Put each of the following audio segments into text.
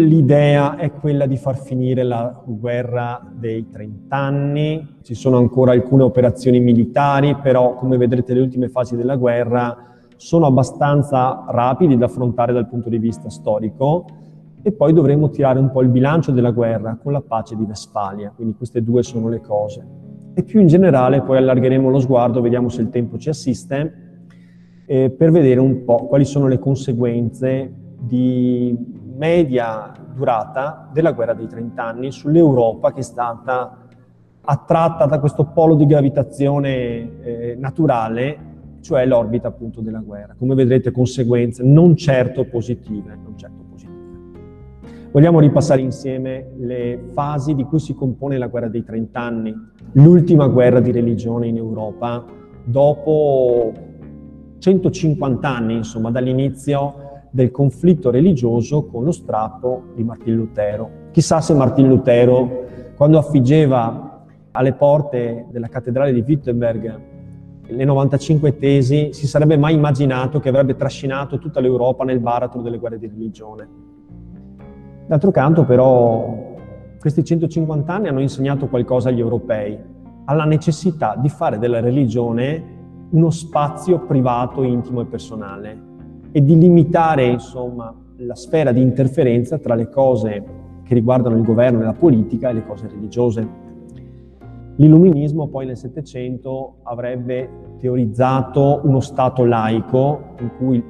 L'idea è quella di far finire la guerra dei 30 anni, ci sono ancora alcune operazioni militari, però come vedrete le ultime fasi della guerra sono abbastanza rapidi da affrontare dal punto di vista storico e poi dovremo tirare un po' il bilancio della guerra con la pace di Westfalia, quindi queste due sono le cose. E più in generale poi allargheremo lo sguardo, vediamo se il tempo ci assiste, eh, per vedere un po' quali sono le conseguenze di media durata della guerra dei 30 anni sull'Europa che è stata attratta da questo polo di gravitazione eh, naturale, cioè l'orbita appunto della guerra. Come vedrete conseguenze non certo positive, non certo positive. Vogliamo ripassare insieme le fasi di cui si compone la guerra dei 30 anni, l'ultima guerra di religione in Europa, dopo 150 anni, insomma, dall'inizio del conflitto religioso con lo strappo di Martin Lutero. Chissà se Martin Lutero, quando affiggeva alle porte della cattedrale di Wittenberg le 95 tesi, si sarebbe mai immaginato che avrebbe trascinato tutta l'Europa nel baratro delle guerre di religione. D'altro canto, però, questi 150 anni hanno insegnato qualcosa agli europei, alla necessità di fare della religione uno spazio privato, intimo e personale, e di limitare insomma, la sfera di interferenza tra le cose che riguardano il governo e la politica e le cose religiose. L'illuminismo poi nel Settecento avrebbe teorizzato uno Stato laico in cui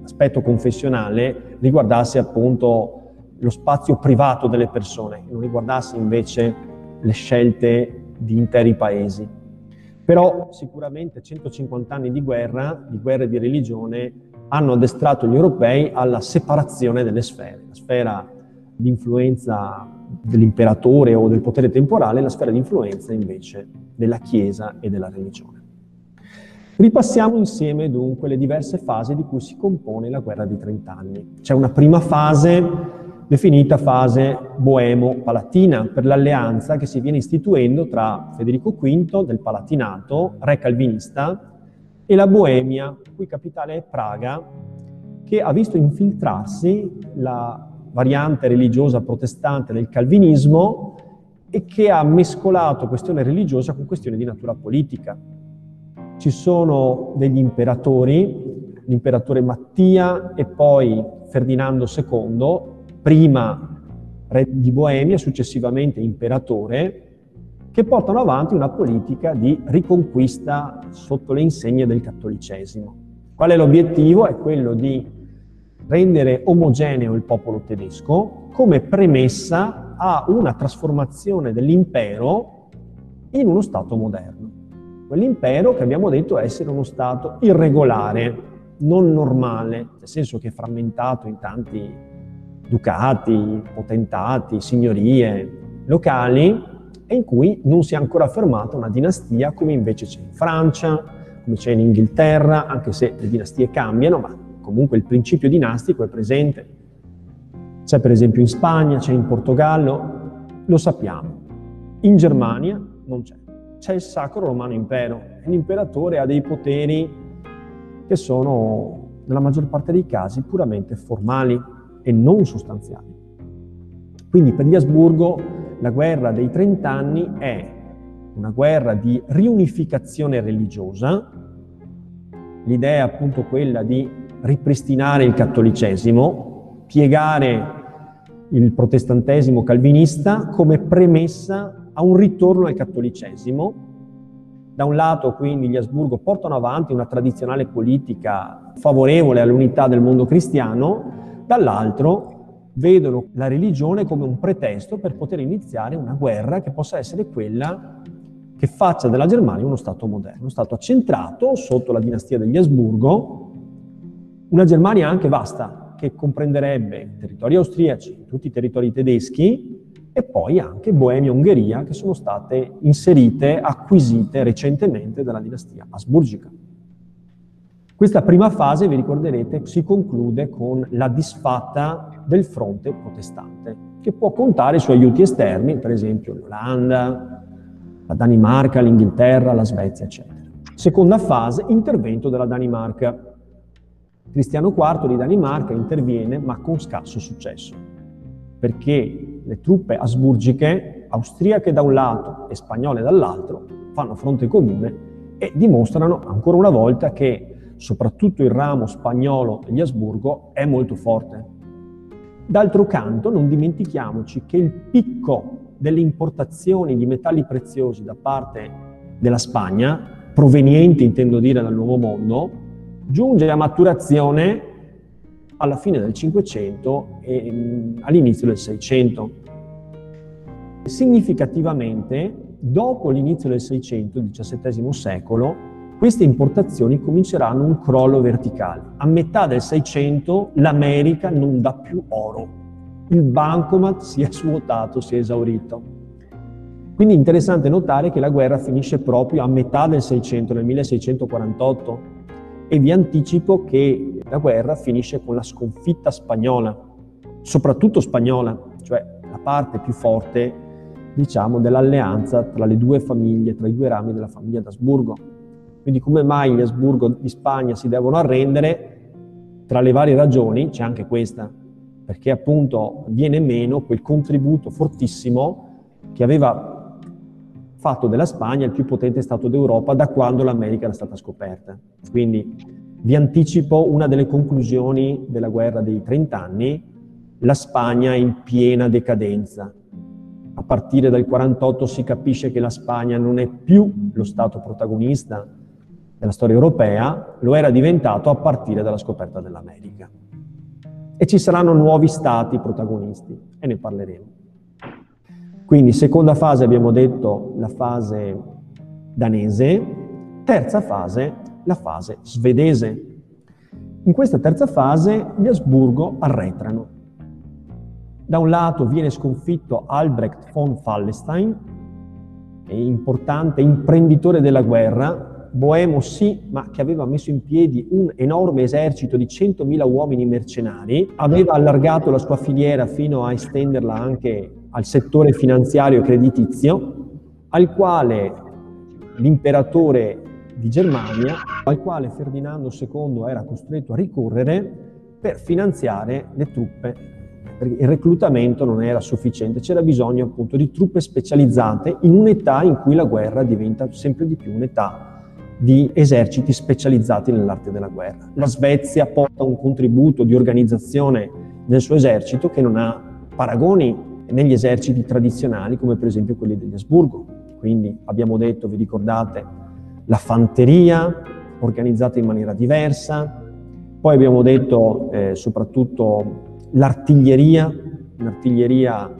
l'aspetto confessionale riguardasse appunto lo spazio privato delle persone, non riguardasse invece le scelte di interi paesi. Però sicuramente 150 anni di guerra, di guerra di religione, hanno addestrato gli europei alla separazione delle sfere, la sfera di influenza dell'imperatore o del potere temporale, la sfera di influenza invece della Chiesa e della religione. Ripassiamo insieme dunque le diverse fasi di cui si compone la guerra di Trent'anni. C'è una prima fase definita fase boemo-palatina per l'alleanza che si viene istituendo tra Federico V del Palatinato, re calvinista, e la Boemia, cui capitale è Praga, che ha visto infiltrarsi la variante religiosa protestante del calvinismo e che ha mescolato questione religiosa con questione di natura politica. Ci sono degli imperatori, l'imperatore Mattia e poi Ferdinando II, prima re di Boemia, successivamente imperatore, che portano avanti una politica di riconquista sotto le insegne del cattolicesimo. Qual è l'obiettivo? È quello di rendere omogeneo il popolo tedesco come premessa a una trasformazione dell'impero in uno Stato moderno. Quell'impero che abbiamo detto essere uno Stato irregolare, non normale, nel senso che è frammentato in tanti ducati, potentati, signorie locali, e in cui non si è ancora formata una dinastia come invece c'è in Francia, come c'è in Inghilterra, anche se le dinastie cambiano, ma comunque il principio dinastico è presente. C'è per esempio in Spagna, c'è in Portogallo, lo sappiamo. In Germania non c'è. C'è il Sacro Romano Impero l'imperatore ha dei poteri che sono, nella maggior parte dei casi, puramente formali e non sostanziali. Quindi per gli Asburgo la guerra dei trent'anni è una guerra di riunificazione religiosa, l'idea è appunto quella di ripristinare il cattolicesimo, piegare il protestantesimo calvinista come premessa a un ritorno al cattolicesimo. Da un lato quindi gli Asburgo portano avanti una tradizionale politica favorevole all'unità del mondo cristiano, dall'altro vedono la religione come un pretesto per poter iniziare una guerra che possa essere quella che faccia della Germania uno Stato moderno, uno Stato accentrato sotto la dinastia degli Asburgo, una Germania anche vasta, che comprenderebbe i territori austriaci, tutti i territori tedeschi e poi anche Boemia e Ungheria che sono state inserite, acquisite recentemente dalla dinastia asburgica. Questa prima fase, vi ricorderete, si conclude con la disfatta del fronte protestante, che può contare su aiuti esterni, per esempio l'Olanda, la Danimarca, l'Inghilterra, la Svezia, eccetera. Seconda fase, intervento della Danimarca. Cristiano IV di Danimarca interviene, ma con scarso successo. perché le truppe asburgiche, austriache da un lato e spagnole dall'altro, fanno fronte comune e dimostrano ancora una volta che soprattutto il ramo spagnolo degli Asburgo è molto forte. D'altro canto non dimentichiamoci che il picco delle importazioni di metalli preziosi da parte della Spagna, provenienti intendo dire dal Nuovo Mondo, giunge a maturazione alla fine del Cinquecento e mm, all'inizio del Seicento. Significativamente, dopo l'inizio del Seicento, il XVII secolo, queste importazioni cominceranno un crollo verticale. A metà del Seicento l'America non dà più oro. Il bancomat si è svuotato, si è esaurito. Quindi è interessante notare che la guerra finisce proprio a metà del Seicento, nel 1648, e vi anticipo che la guerra finisce con la sconfitta spagnola, soprattutto spagnola, cioè la parte più forte, diciamo, dell'alleanza tra le due famiglie, tra i due rami della famiglia d'Asburgo. Quindi come mai gli Asburgo di Spagna si devono arrendere? Tra le varie ragioni c'è anche questa, perché appunto viene meno quel contributo fortissimo che aveva fatto della Spagna il più potente Stato d'Europa da quando l'America era stata scoperta. Quindi vi anticipo una delle conclusioni della guerra dei 30 anni, la Spagna in piena decadenza. A partire dal 48 si capisce che la Spagna non è più lo Stato protagonista della storia europea, lo era diventato a partire dalla scoperta dell'America. E ci saranno nuovi Stati protagonisti e ne parleremo. Quindi seconda fase abbiamo detto la fase danese, terza fase la fase svedese. In questa terza fase gli Asburgo arretrano. Da un lato viene sconfitto Albrecht von Fallestein, importante imprenditore della guerra, boemo sì, ma che aveva messo in piedi un enorme esercito di 100.000 uomini mercenari, aveva allargato la sua filiera fino a estenderla anche al settore finanziario e creditizio, al quale l'imperatore di Germania, al quale Ferdinando II era costretto a ricorrere per finanziare le truppe, il reclutamento non era sufficiente, c'era bisogno appunto di truppe specializzate in un'età in cui la guerra diventa sempre di più un'età di eserciti specializzati nell'arte della guerra. La Svezia porta un contributo di organizzazione del suo esercito che non ha paragoni negli eserciti tradizionali come per esempio quelli degli Asburgo. Quindi abbiamo detto, vi ricordate, la fanteria organizzata in maniera diversa, poi abbiamo detto eh, soprattutto l'artiglieria, un'artiglieria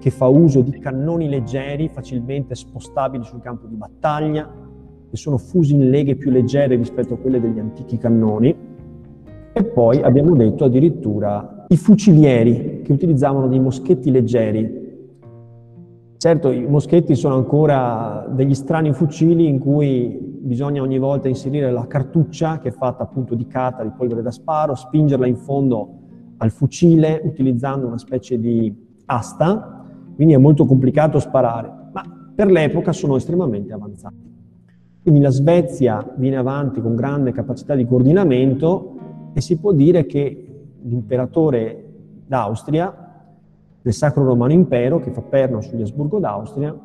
che fa uso di cannoni leggeri facilmente spostabili sul campo di battaglia, che sono fusi in leghe più leggere rispetto a quelle degli antichi cannoni. E poi abbiamo detto addirittura i fucilieri che utilizzavano dei moschetti leggeri. Certo, i moschetti sono ancora degli strani fucili in cui bisogna ogni volta inserire la cartuccia che è fatta appunto di carta, di polvere da sparo, spingerla in fondo al fucile utilizzando una specie di asta, quindi è molto complicato sparare, ma per l'epoca sono estremamente avanzati. Quindi la Svezia viene avanti con grande capacità di coordinamento e si può dire che l'imperatore d'Austria, del Sacro Romano Impero, che fa perno sugli Asburgo d'Austria,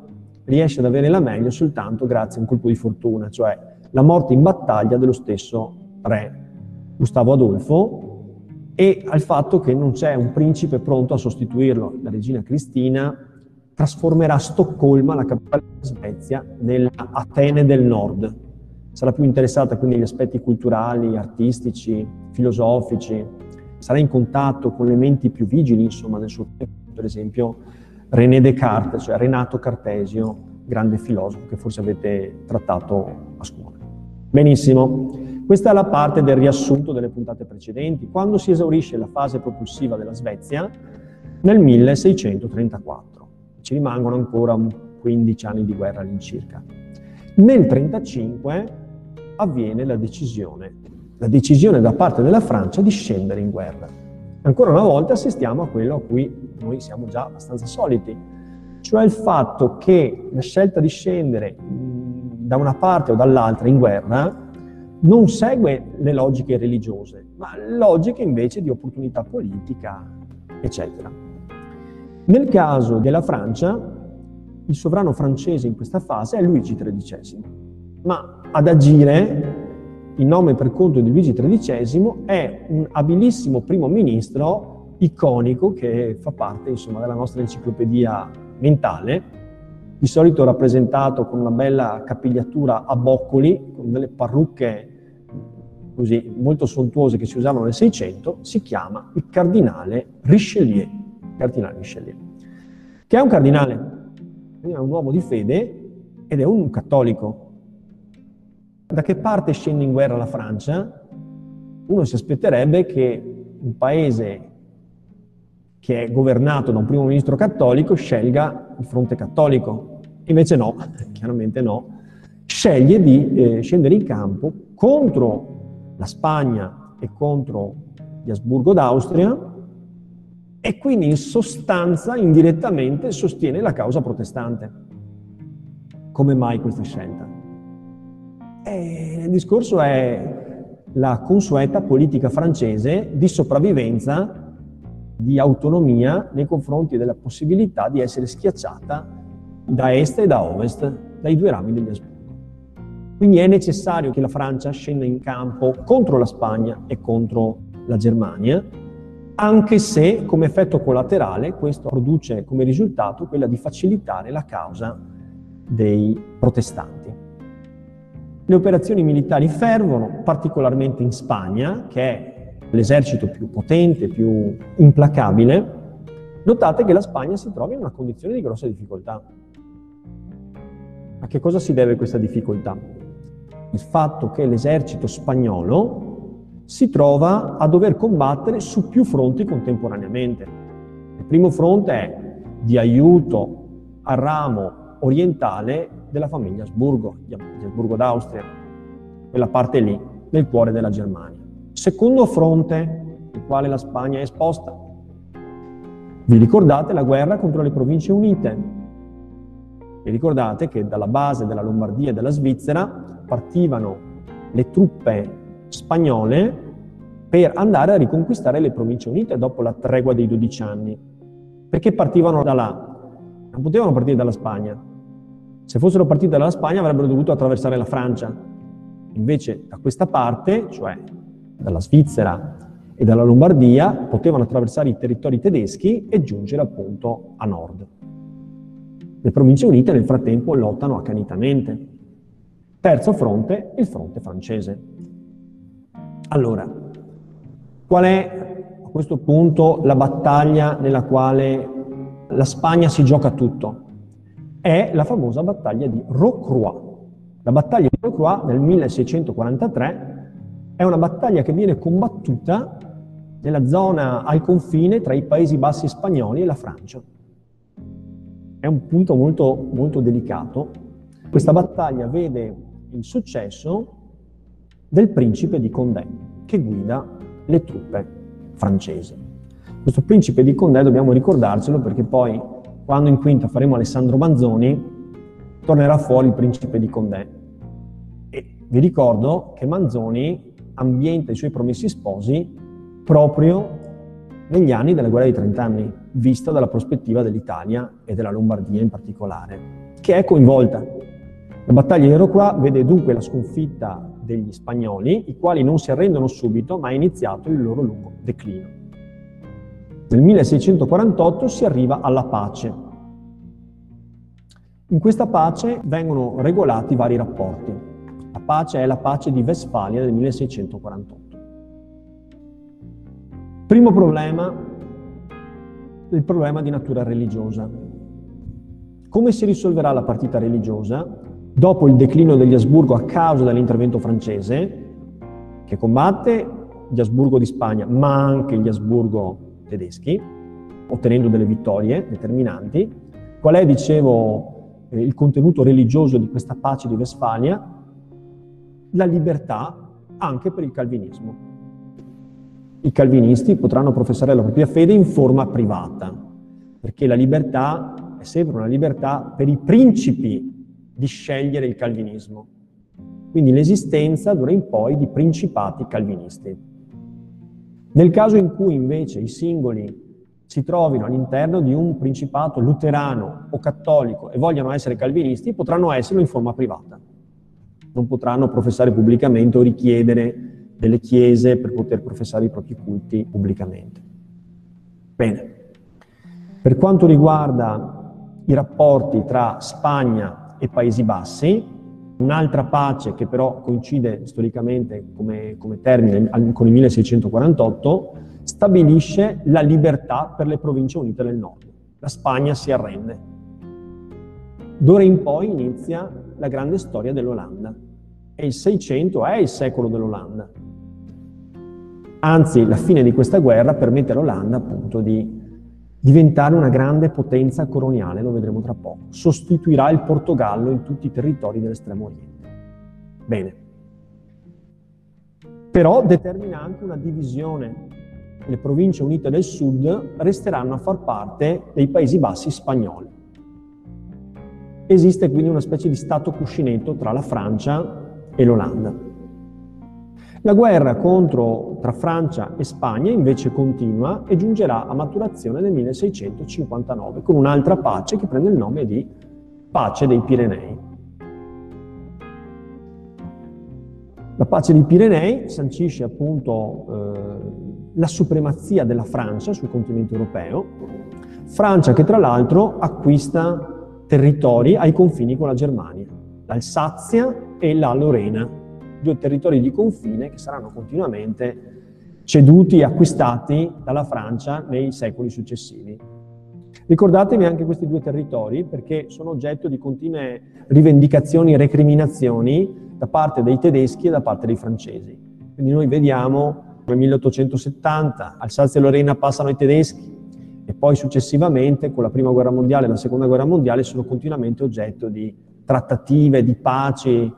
riesce ad avere la meglio soltanto grazie a un colpo di fortuna, cioè la morte in battaglia dello stesso re Gustavo Adolfo e al fatto che non c'è un principe pronto a sostituirlo. La regina Cristina trasformerà Stoccolma, la capitale della Svezia, nell'Atene del Nord. Sarà più interessata quindi agli aspetti culturali, artistici, filosofici, sarà in contatto con le menti più vigili, insomma, del suo tempo, per esempio René Descartes, cioè Renato Cartesio, grande filosofo che forse avete trattato a scuola. Benissimo, questa è la parte del riassunto delle puntate precedenti, quando si esaurisce la fase propulsiva della Svezia nel 1634. Ci rimangono ancora 15 anni di guerra all'incirca. Nel 1935 avviene la decisione la decisione da parte della Francia di scendere in guerra. Ancora una volta assistiamo a quello a cui noi siamo già abbastanza soliti, cioè il fatto che la scelta di scendere da una parte o dall'altra in guerra non segue le logiche religiose, ma logiche invece di opportunità politica, eccetera. Nel caso della Francia, il sovrano francese in questa fase è Luigi XIII, ma ad agire in nome per conto di Luigi XIII è un abilissimo primo ministro iconico che fa parte insomma, della nostra enciclopedia mentale, di solito rappresentato con una bella capigliatura a boccoli, con delle parrucche così molto sontuose che si usavano nel Seicento, si chiama il cardinale Richelieu. Cardinale Richelieu, che è un cardinale, è un uomo di fede ed è un cattolico. Da che parte scende in guerra la Francia? Uno si aspetterebbe che un paese che è governato da un primo ministro cattolico scelga il fronte cattolico. Invece no, chiaramente no. Sceglie di eh, scendere in campo contro la Spagna e contro gli Asburgo d'Austria e quindi in sostanza indirettamente sostiene la causa protestante. Come mai questa scelta? E il discorso è la consueta politica francese di sopravvivenza, di autonomia nei confronti della possibilità di essere schiacciata da est e da ovest, dai due rami degli Asburgo. Quindi è necessario che la Francia scenda in campo contro la Spagna e contro la Germania, anche se come effetto collaterale questo produce come risultato quella di facilitare la causa dei protestanti. Le operazioni militari fervono, particolarmente in Spagna, che è l'esercito più potente, più implacabile. Notate che la Spagna si trova in una condizione di grossa difficoltà. A che cosa si deve questa difficoltà? Il fatto che l'esercito spagnolo si trova a dover combattere su più fronti contemporaneamente. Il primo fronte è di aiuto al ramo orientale della famiglia Asburgo, gli Asburgo d'Austria, quella parte lì, nel cuore della Germania. Secondo fronte, il quale la Spagna è esposta. Vi ricordate la guerra contro le province unite? Vi ricordate che dalla base della Lombardia e della Svizzera partivano le truppe spagnole per andare a riconquistare le province unite dopo la tregua dei 12 anni. Perché partivano da là? Non potevano partire dalla Spagna. Se fossero partiti dalla Spagna avrebbero dovuto attraversare la Francia. Invece da questa parte, cioè dalla Svizzera e dalla Lombardia, potevano attraversare i territori tedeschi e giungere appunto a nord. Le province unite nel frattempo lottano accanitamente. Terzo fronte, il fronte francese. Allora, qual è a questo punto la battaglia nella quale la Spagna si gioca tutto? È la famosa battaglia di Rocroi. La battaglia di Rocroi nel 1643 è una battaglia che viene combattuta nella zona al confine tra i Paesi Bassi spagnoli e la Francia. È un punto molto, molto delicato. Questa battaglia vede il successo del principe di Condé, che guida le truppe francesi. Questo principe di Condé dobbiamo ricordarcelo perché poi, quando in quinta faremo Alessandro Manzoni, tornerà fuori il principe di Condé. E vi ricordo che Manzoni ambienta i suoi promessi sposi proprio negli anni della guerra dei trent'anni, vista dalla prospettiva dell'Italia e della Lombardia in particolare, che è coinvolta. La battaglia di Rocroi vede dunque la sconfitta degli spagnoli, i quali non si arrendono subito, ma è iniziato il loro lungo declino. Nel 1648 si arriva alla pace. In questa pace vengono regolati vari rapporti. La pace è la pace di Westfalia del 1648. Primo problema, il problema di natura religiosa. Come si risolverà la partita religiosa? Dopo il declino degli Asburgo a causa dell'intervento francese, che combatte gli Asburgo di Spagna, ma anche gli Asburgo tedeschi, ottenendo delle vittorie determinanti. Qual è, dicevo, eh, il contenuto religioso di questa pace di Westfalia? La libertà anche per il calvinismo. I calvinisti potranno professare la propria fede in forma privata, perché la libertà è sempre una libertà per i principi di scegliere il calvinismo. Quindi l'esistenza d'ora in poi di principati calvinisti. Nel caso in cui invece i singoli si trovino all'interno di un principato luterano o cattolico e vogliano essere calvinisti, potranno esserlo in forma privata. Non potranno professare pubblicamente o richiedere delle chiese per poter professare i propri culti pubblicamente. Bene. Per quanto riguarda i rapporti tra Spagna e Paesi Bassi, un'altra pace che però coincide storicamente come, come termine con il 1648, stabilisce la libertà per le province unite del nord. La Spagna si arrende. D'ora in poi inizia la grande storia dell'Olanda e il 600 è il secolo dell'Olanda. Anzi, la fine di questa guerra permette all'Olanda appunto di diventare una grande potenza coloniale, lo vedremo tra poco. Sostituirà il Portogallo in tutti i territori dell'estremo oriente. Bene. Però determina anche una divisione le province unite del sud resteranno a far parte dei Paesi Bassi spagnoli. Esiste quindi una specie di stato cuscinetto tra la Francia e l'Olanda. La guerra contro, tra Francia e Spagna invece continua e giungerà a maturazione nel 1659 con un'altra pace che prende il nome di Pace dei Pirenei. La pace dei Pirenei sancisce appunto eh, la supremazia della Francia sul continente europeo, Francia che tra l'altro acquista territori ai confini con la Germania, l'Alsazia e la Lorena, due territori di confine che saranno continuamente ceduti e acquistati dalla Francia nei secoli successivi. Ricordatevi anche questi due territori perché sono oggetto di continue rivendicazioni e recriminazioni da parte dei tedeschi e da parte dei francesi. Quindi noi vediamo nel 1870 Alsazia e Lorena passano ai tedeschi e poi successivamente con la prima guerra mondiale e la seconda guerra mondiale sono continuamente oggetto di trattative, di pace,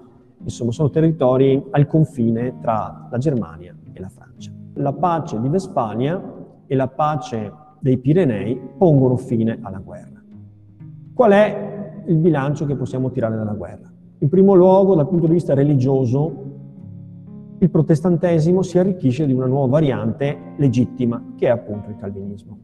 insomma sono territori al confine tra la Germania e la Francia. La pace di Vespagna e la pace dei Pirenei pongono fine alla guerra. Qual è il bilancio che possiamo tirare dalla guerra? In primo luogo, dal punto di vista religioso, il protestantesimo si arricchisce di una nuova variante legittima, che è appunto il calvinismo.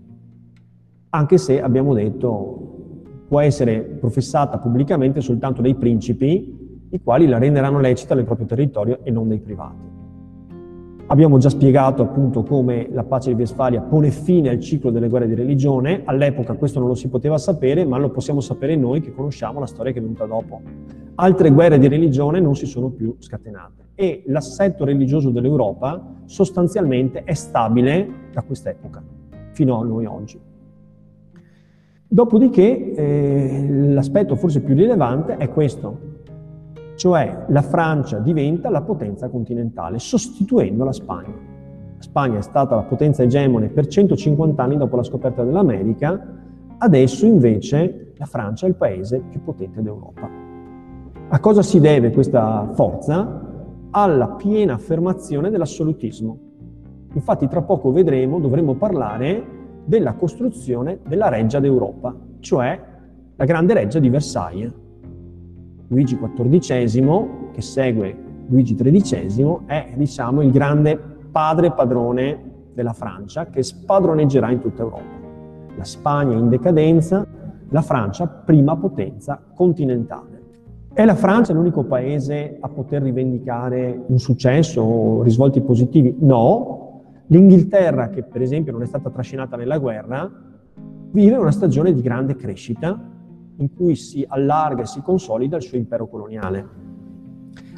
Anche se, abbiamo detto, può essere professata pubblicamente soltanto dai principi, i quali la renderanno lecita nel proprio territorio e non dai privati. Abbiamo già spiegato appunto come la pace di Westfalia pone fine al ciclo delle guerre di religione, all'epoca questo non lo si poteva sapere, ma lo possiamo sapere noi che conosciamo la storia che è venuta dopo. Altre guerre di religione non si sono più scatenate e l'assetto religioso dell'Europa sostanzialmente è stabile da quest'epoca fino a noi oggi. Dopodiché eh, l'aspetto forse più rilevante è questo, cioè la Francia diventa la potenza continentale, sostituendo la Spagna. La Spagna è stata la potenza egemone per 150 anni dopo la scoperta dell'America, adesso invece la Francia è il paese più potente d'Europa. A cosa si deve questa forza? alla piena affermazione dell'assolutismo. Infatti tra poco vedremo, dovremo parlare della costruzione della reggia d'Europa, cioè la grande reggia di Versailles. Luigi XIV, che segue Luigi XIII, è diciamo il grande padre padrone della Francia che spadroneggerà in tutta Europa. La Spagna in decadenza, la Francia prima potenza continentale. È la Francia l'unico paese a poter rivendicare un successo o risvolti positivi? No. L'Inghilterra, che per esempio non è stata trascinata nella guerra, vive una stagione di grande crescita in cui si allarga e si consolida il suo impero coloniale.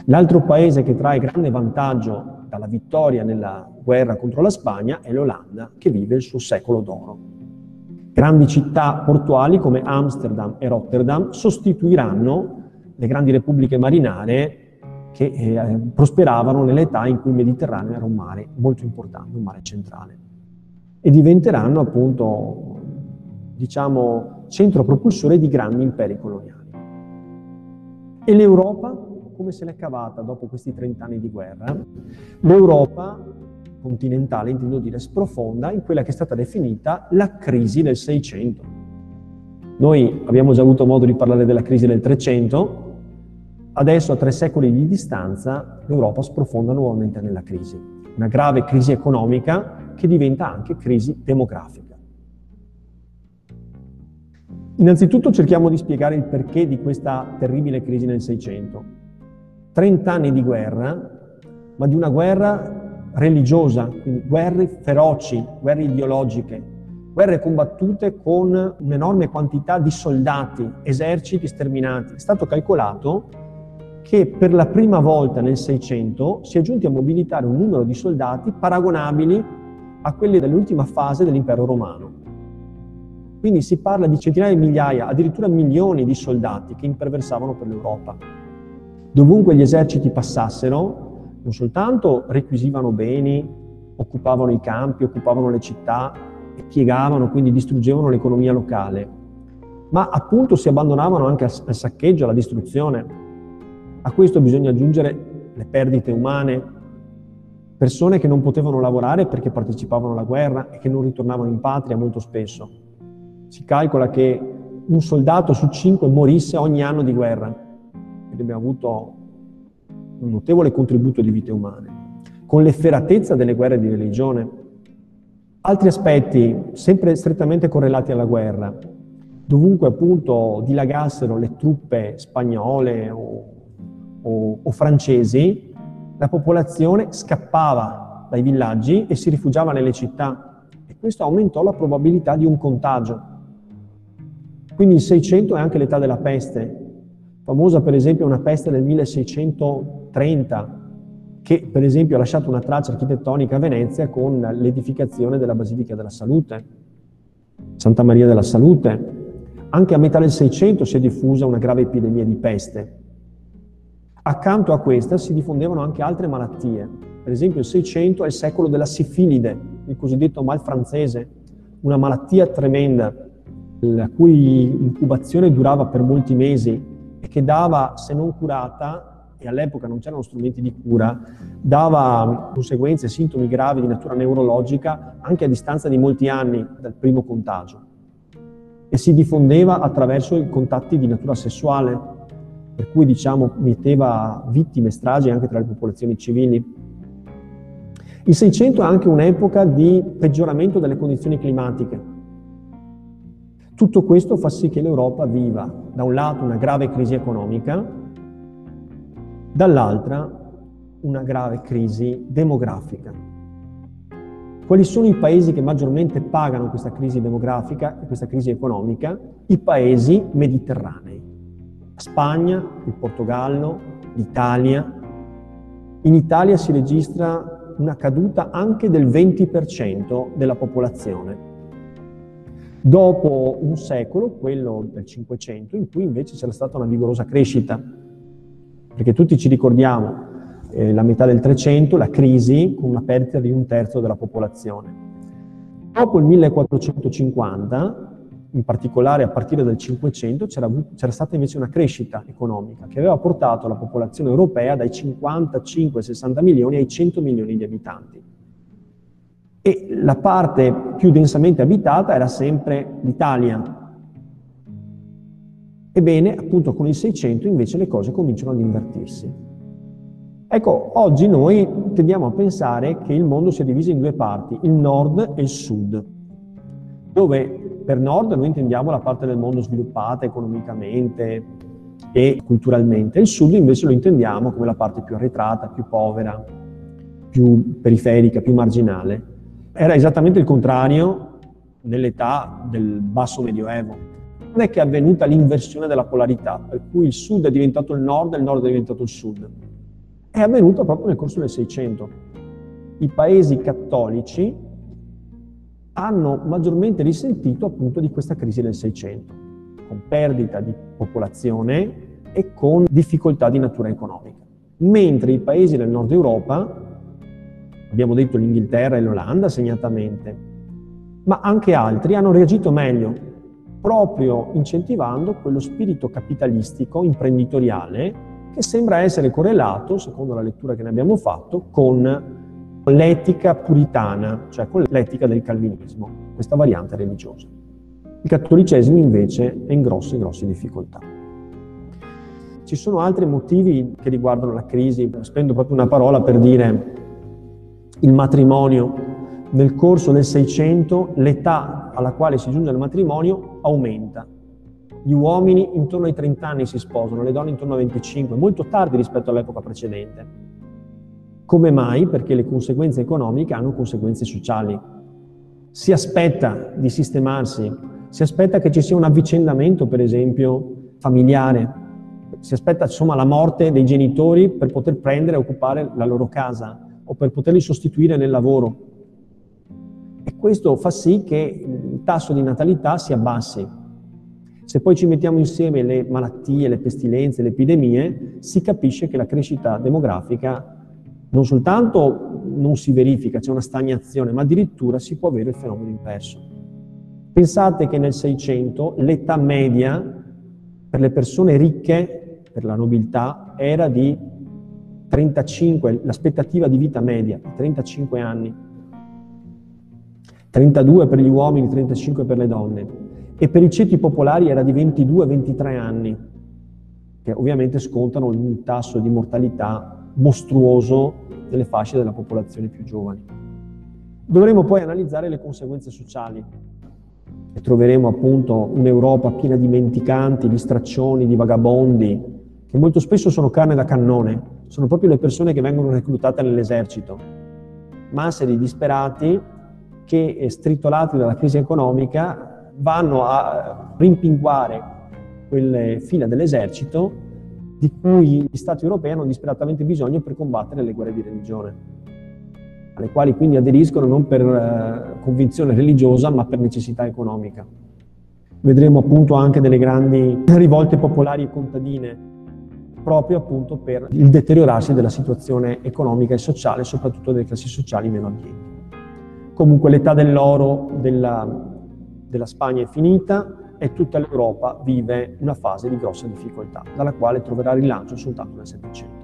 L'altro paese che trae grande vantaggio dalla vittoria nella guerra contro la Spagna è l'Olanda, che vive il suo secolo d'oro. Grandi città portuali come Amsterdam e Rotterdam sostituiranno le grandi repubbliche marinare che eh, prosperavano nell'età in cui il Mediterraneo era un mare molto importante, un mare centrale. E diventeranno appunto, diciamo, centro propulsore di grandi imperi coloniali. E l'Europa, come se l'è cavata dopo questi 30 anni di guerra? L'Europa continentale, intendo dire, sprofonda in quella che è stata definita la crisi del Seicento. Noi abbiamo già avuto modo di parlare della crisi del Trecento, Adesso, a tre secoli di distanza, l'Europa sprofonda nuovamente nella crisi. Una grave crisi economica che diventa anche crisi demografica. Innanzitutto cerchiamo di spiegare il perché di questa terribile crisi nel Seicento. 30 anni di guerra, ma di una guerra religiosa, quindi guerre feroci, guerre ideologiche, guerre combattute con un'enorme quantità di soldati, eserciti sterminati. È stato calcolato che per la prima volta nel Seicento si è giunti a mobilitare un numero di soldati paragonabili a quelli dell'ultima fase dell'impero romano. Quindi si parla di centinaia di migliaia, addirittura milioni di soldati che imperversavano per l'Europa. Dovunque gli eserciti passassero, non soltanto requisivano beni, occupavano i campi, occupavano le città e piegavano, quindi distruggevano l'economia locale, ma appunto si abbandonavano anche al saccheggio, alla distruzione. A questo bisogna aggiungere le perdite umane, persone che non potevano lavorare perché partecipavano alla guerra e che non ritornavano in patria molto spesso. Si calcola che un soldato su cinque morisse ogni anno di guerra. Quindi abbiamo avuto un notevole contributo di vite umane. Con l'efferatezza delle guerre di religione. Altri aspetti, sempre strettamente correlati alla guerra, dovunque appunto dilagassero le truppe spagnole o, o, o francesi, la popolazione scappava dai villaggi e si rifugiava nelle città e questo aumentò la probabilità di un contagio. Quindi il 600 è anche l'età della peste, famosa per esempio una peste del 1630, che per esempio ha lasciato una traccia architettonica a Venezia con l'edificazione della Basilica della Salute, Santa Maria della Salute. Anche a metà del 600 si è diffusa una grave epidemia di peste. Accanto a questa si diffondevano anche altre malattie. Per esempio il 600 è il secolo della sifilide, il cosiddetto mal francese, una malattia tremenda la cui incubazione durava per molti mesi e che dava, se non curata, e all'epoca non c'erano strumenti di cura, dava conseguenze, sintomi gravi di natura neurologica anche a distanza di molti anni dal primo contagio. E si diffondeva attraverso i contatti di natura sessuale, per cui diciamo metteva vittime, stragi anche tra le popolazioni civili. Il 600 è anche un'epoca di peggioramento delle condizioni climatiche tutto questo fa sì che l'Europa viva da un lato una grave crisi economica, dall'altra una grave crisi demografica. Quali sono i paesi che maggiormente pagano questa crisi demografica e questa crisi economica? I paesi mediterranei. Spagna, il Portogallo, l'Italia. In Italia si registra una caduta anche del 20% della popolazione dopo un secolo, quello del Cinquecento, in cui invece c'era stata una vigorosa crescita, perché tutti ci ricordiamo eh, la metà del Trecento, la crisi con una perdita di un terzo della popolazione. Dopo il 1450, in particolare a partire dal Cinquecento, c'era, c'era stata invece una crescita economica che aveva portato la popolazione europea dai 55-60 milioni ai 100 milioni di abitanti e la parte più densamente abitata era sempre l'Italia. Ebbene, appunto con il 600 invece le cose cominciano ad invertirsi. Ecco, oggi noi tendiamo a pensare che il mondo sia diviso in due parti, il nord e il sud, dove per nord noi intendiamo la parte del mondo sviluppata economicamente e culturalmente, il sud invece lo intendiamo come la parte più arretrata, più povera, più periferica, più marginale. Era esattamente il contrario nell'età del basso medioevo. Non è che è avvenuta l'inversione della polarità, per cui il sud è diventato il nord e il nord è diventato il sud. È avvenuto proprio nel corso del Seicento. I paesi cattolici hanno maggiormente risentito appunto di questa crisi del Seicento, con perdita di popolazione e con difficoltà di natura economica. Mentre i paesi del nord Europa abbiamo detto l'Inghilterra e l'Olanda segnatamente, ma anche altri hanno reagito meglio, proprio incentivando quello spirito capitalistico, imprenditoriale, che sembra essere correlato, secondo la lettura che ne abbiamo fatto, con l'etica puritana, cioè con l'etica del calvinismo, questa variante religiosa. Il cattolicesimo invece è in grosse, grosse difficoltà. Ci sono altri motivi che riguardano la crisi, spendo proprio una parola per dire il matrimonio. Nel corso del 600 l'età alla quale si giunge al matrimonio aumenta. Gli uomini intorno ai 30 anni si sposano, le donne intorno ai 25, molto tardi rispetto all'epoca precedente. Come mai? Perché le conseguenze economiche hanno conseguenze sociali. Si aspetta di sistemarsi, si aspetta che ci sia un avvicendamento, per esempio, familiare, si aspetta insomma la morte dei genitori per poter prendere e occupare la loro casa o per poterli sostituire nel lavoro. E questo fa sì che il tasso di natalità si abbassi. Se poi ci mettiamo insieme le malattie, le pestilenze, le epidemie, si capisce che la crescita demografica non soltanto non si verifica, c'è una stagnazione, ma addirittura si può avere il fenomeno inverso. Pensate che nel 600 l'età media per le persone ricche, per la nobiltà, era di 35, l'aspettativa di vita media, 35 anni. 32 per gli uomini, 35 per le donne e per i ceti popolari era di 22-23 anni, che ovviamente scontano un tasso di mortalità mostruoso delle fasce della popolazione più giovani. Dovremo poi analizzare le conseguenze sociali e troveremo appunto un'Europa piena di menticanti, di straccioni, di vagabondi, che molto spesso sono carne da cannone, sono proprio le persone che vengono reclutate nell'esercito, masse di disperati che, eh, stritolati dalla crisi economica, vanno a rimpinguare quelle fila dell'esercito di cui gli Stati europei hanno disperatamente bisogno per combattere le guerre di religione, alle quali quindi aderiscono non per eh, convinzione religiosa ma per necessità economica. Vedremo appunto anche delle grandi rivolte popolari e contadine proprio appunto per il deteriorarsi della situazione economica e sociale, soprattutto delle classi sociali meno abbienti. Comunque l'età dell'oro, della, della Spagna è finita e tutta l'Europa vive una fase di grossa difficoltà, dalla quale troverà rilancio soltanto nel Settecento.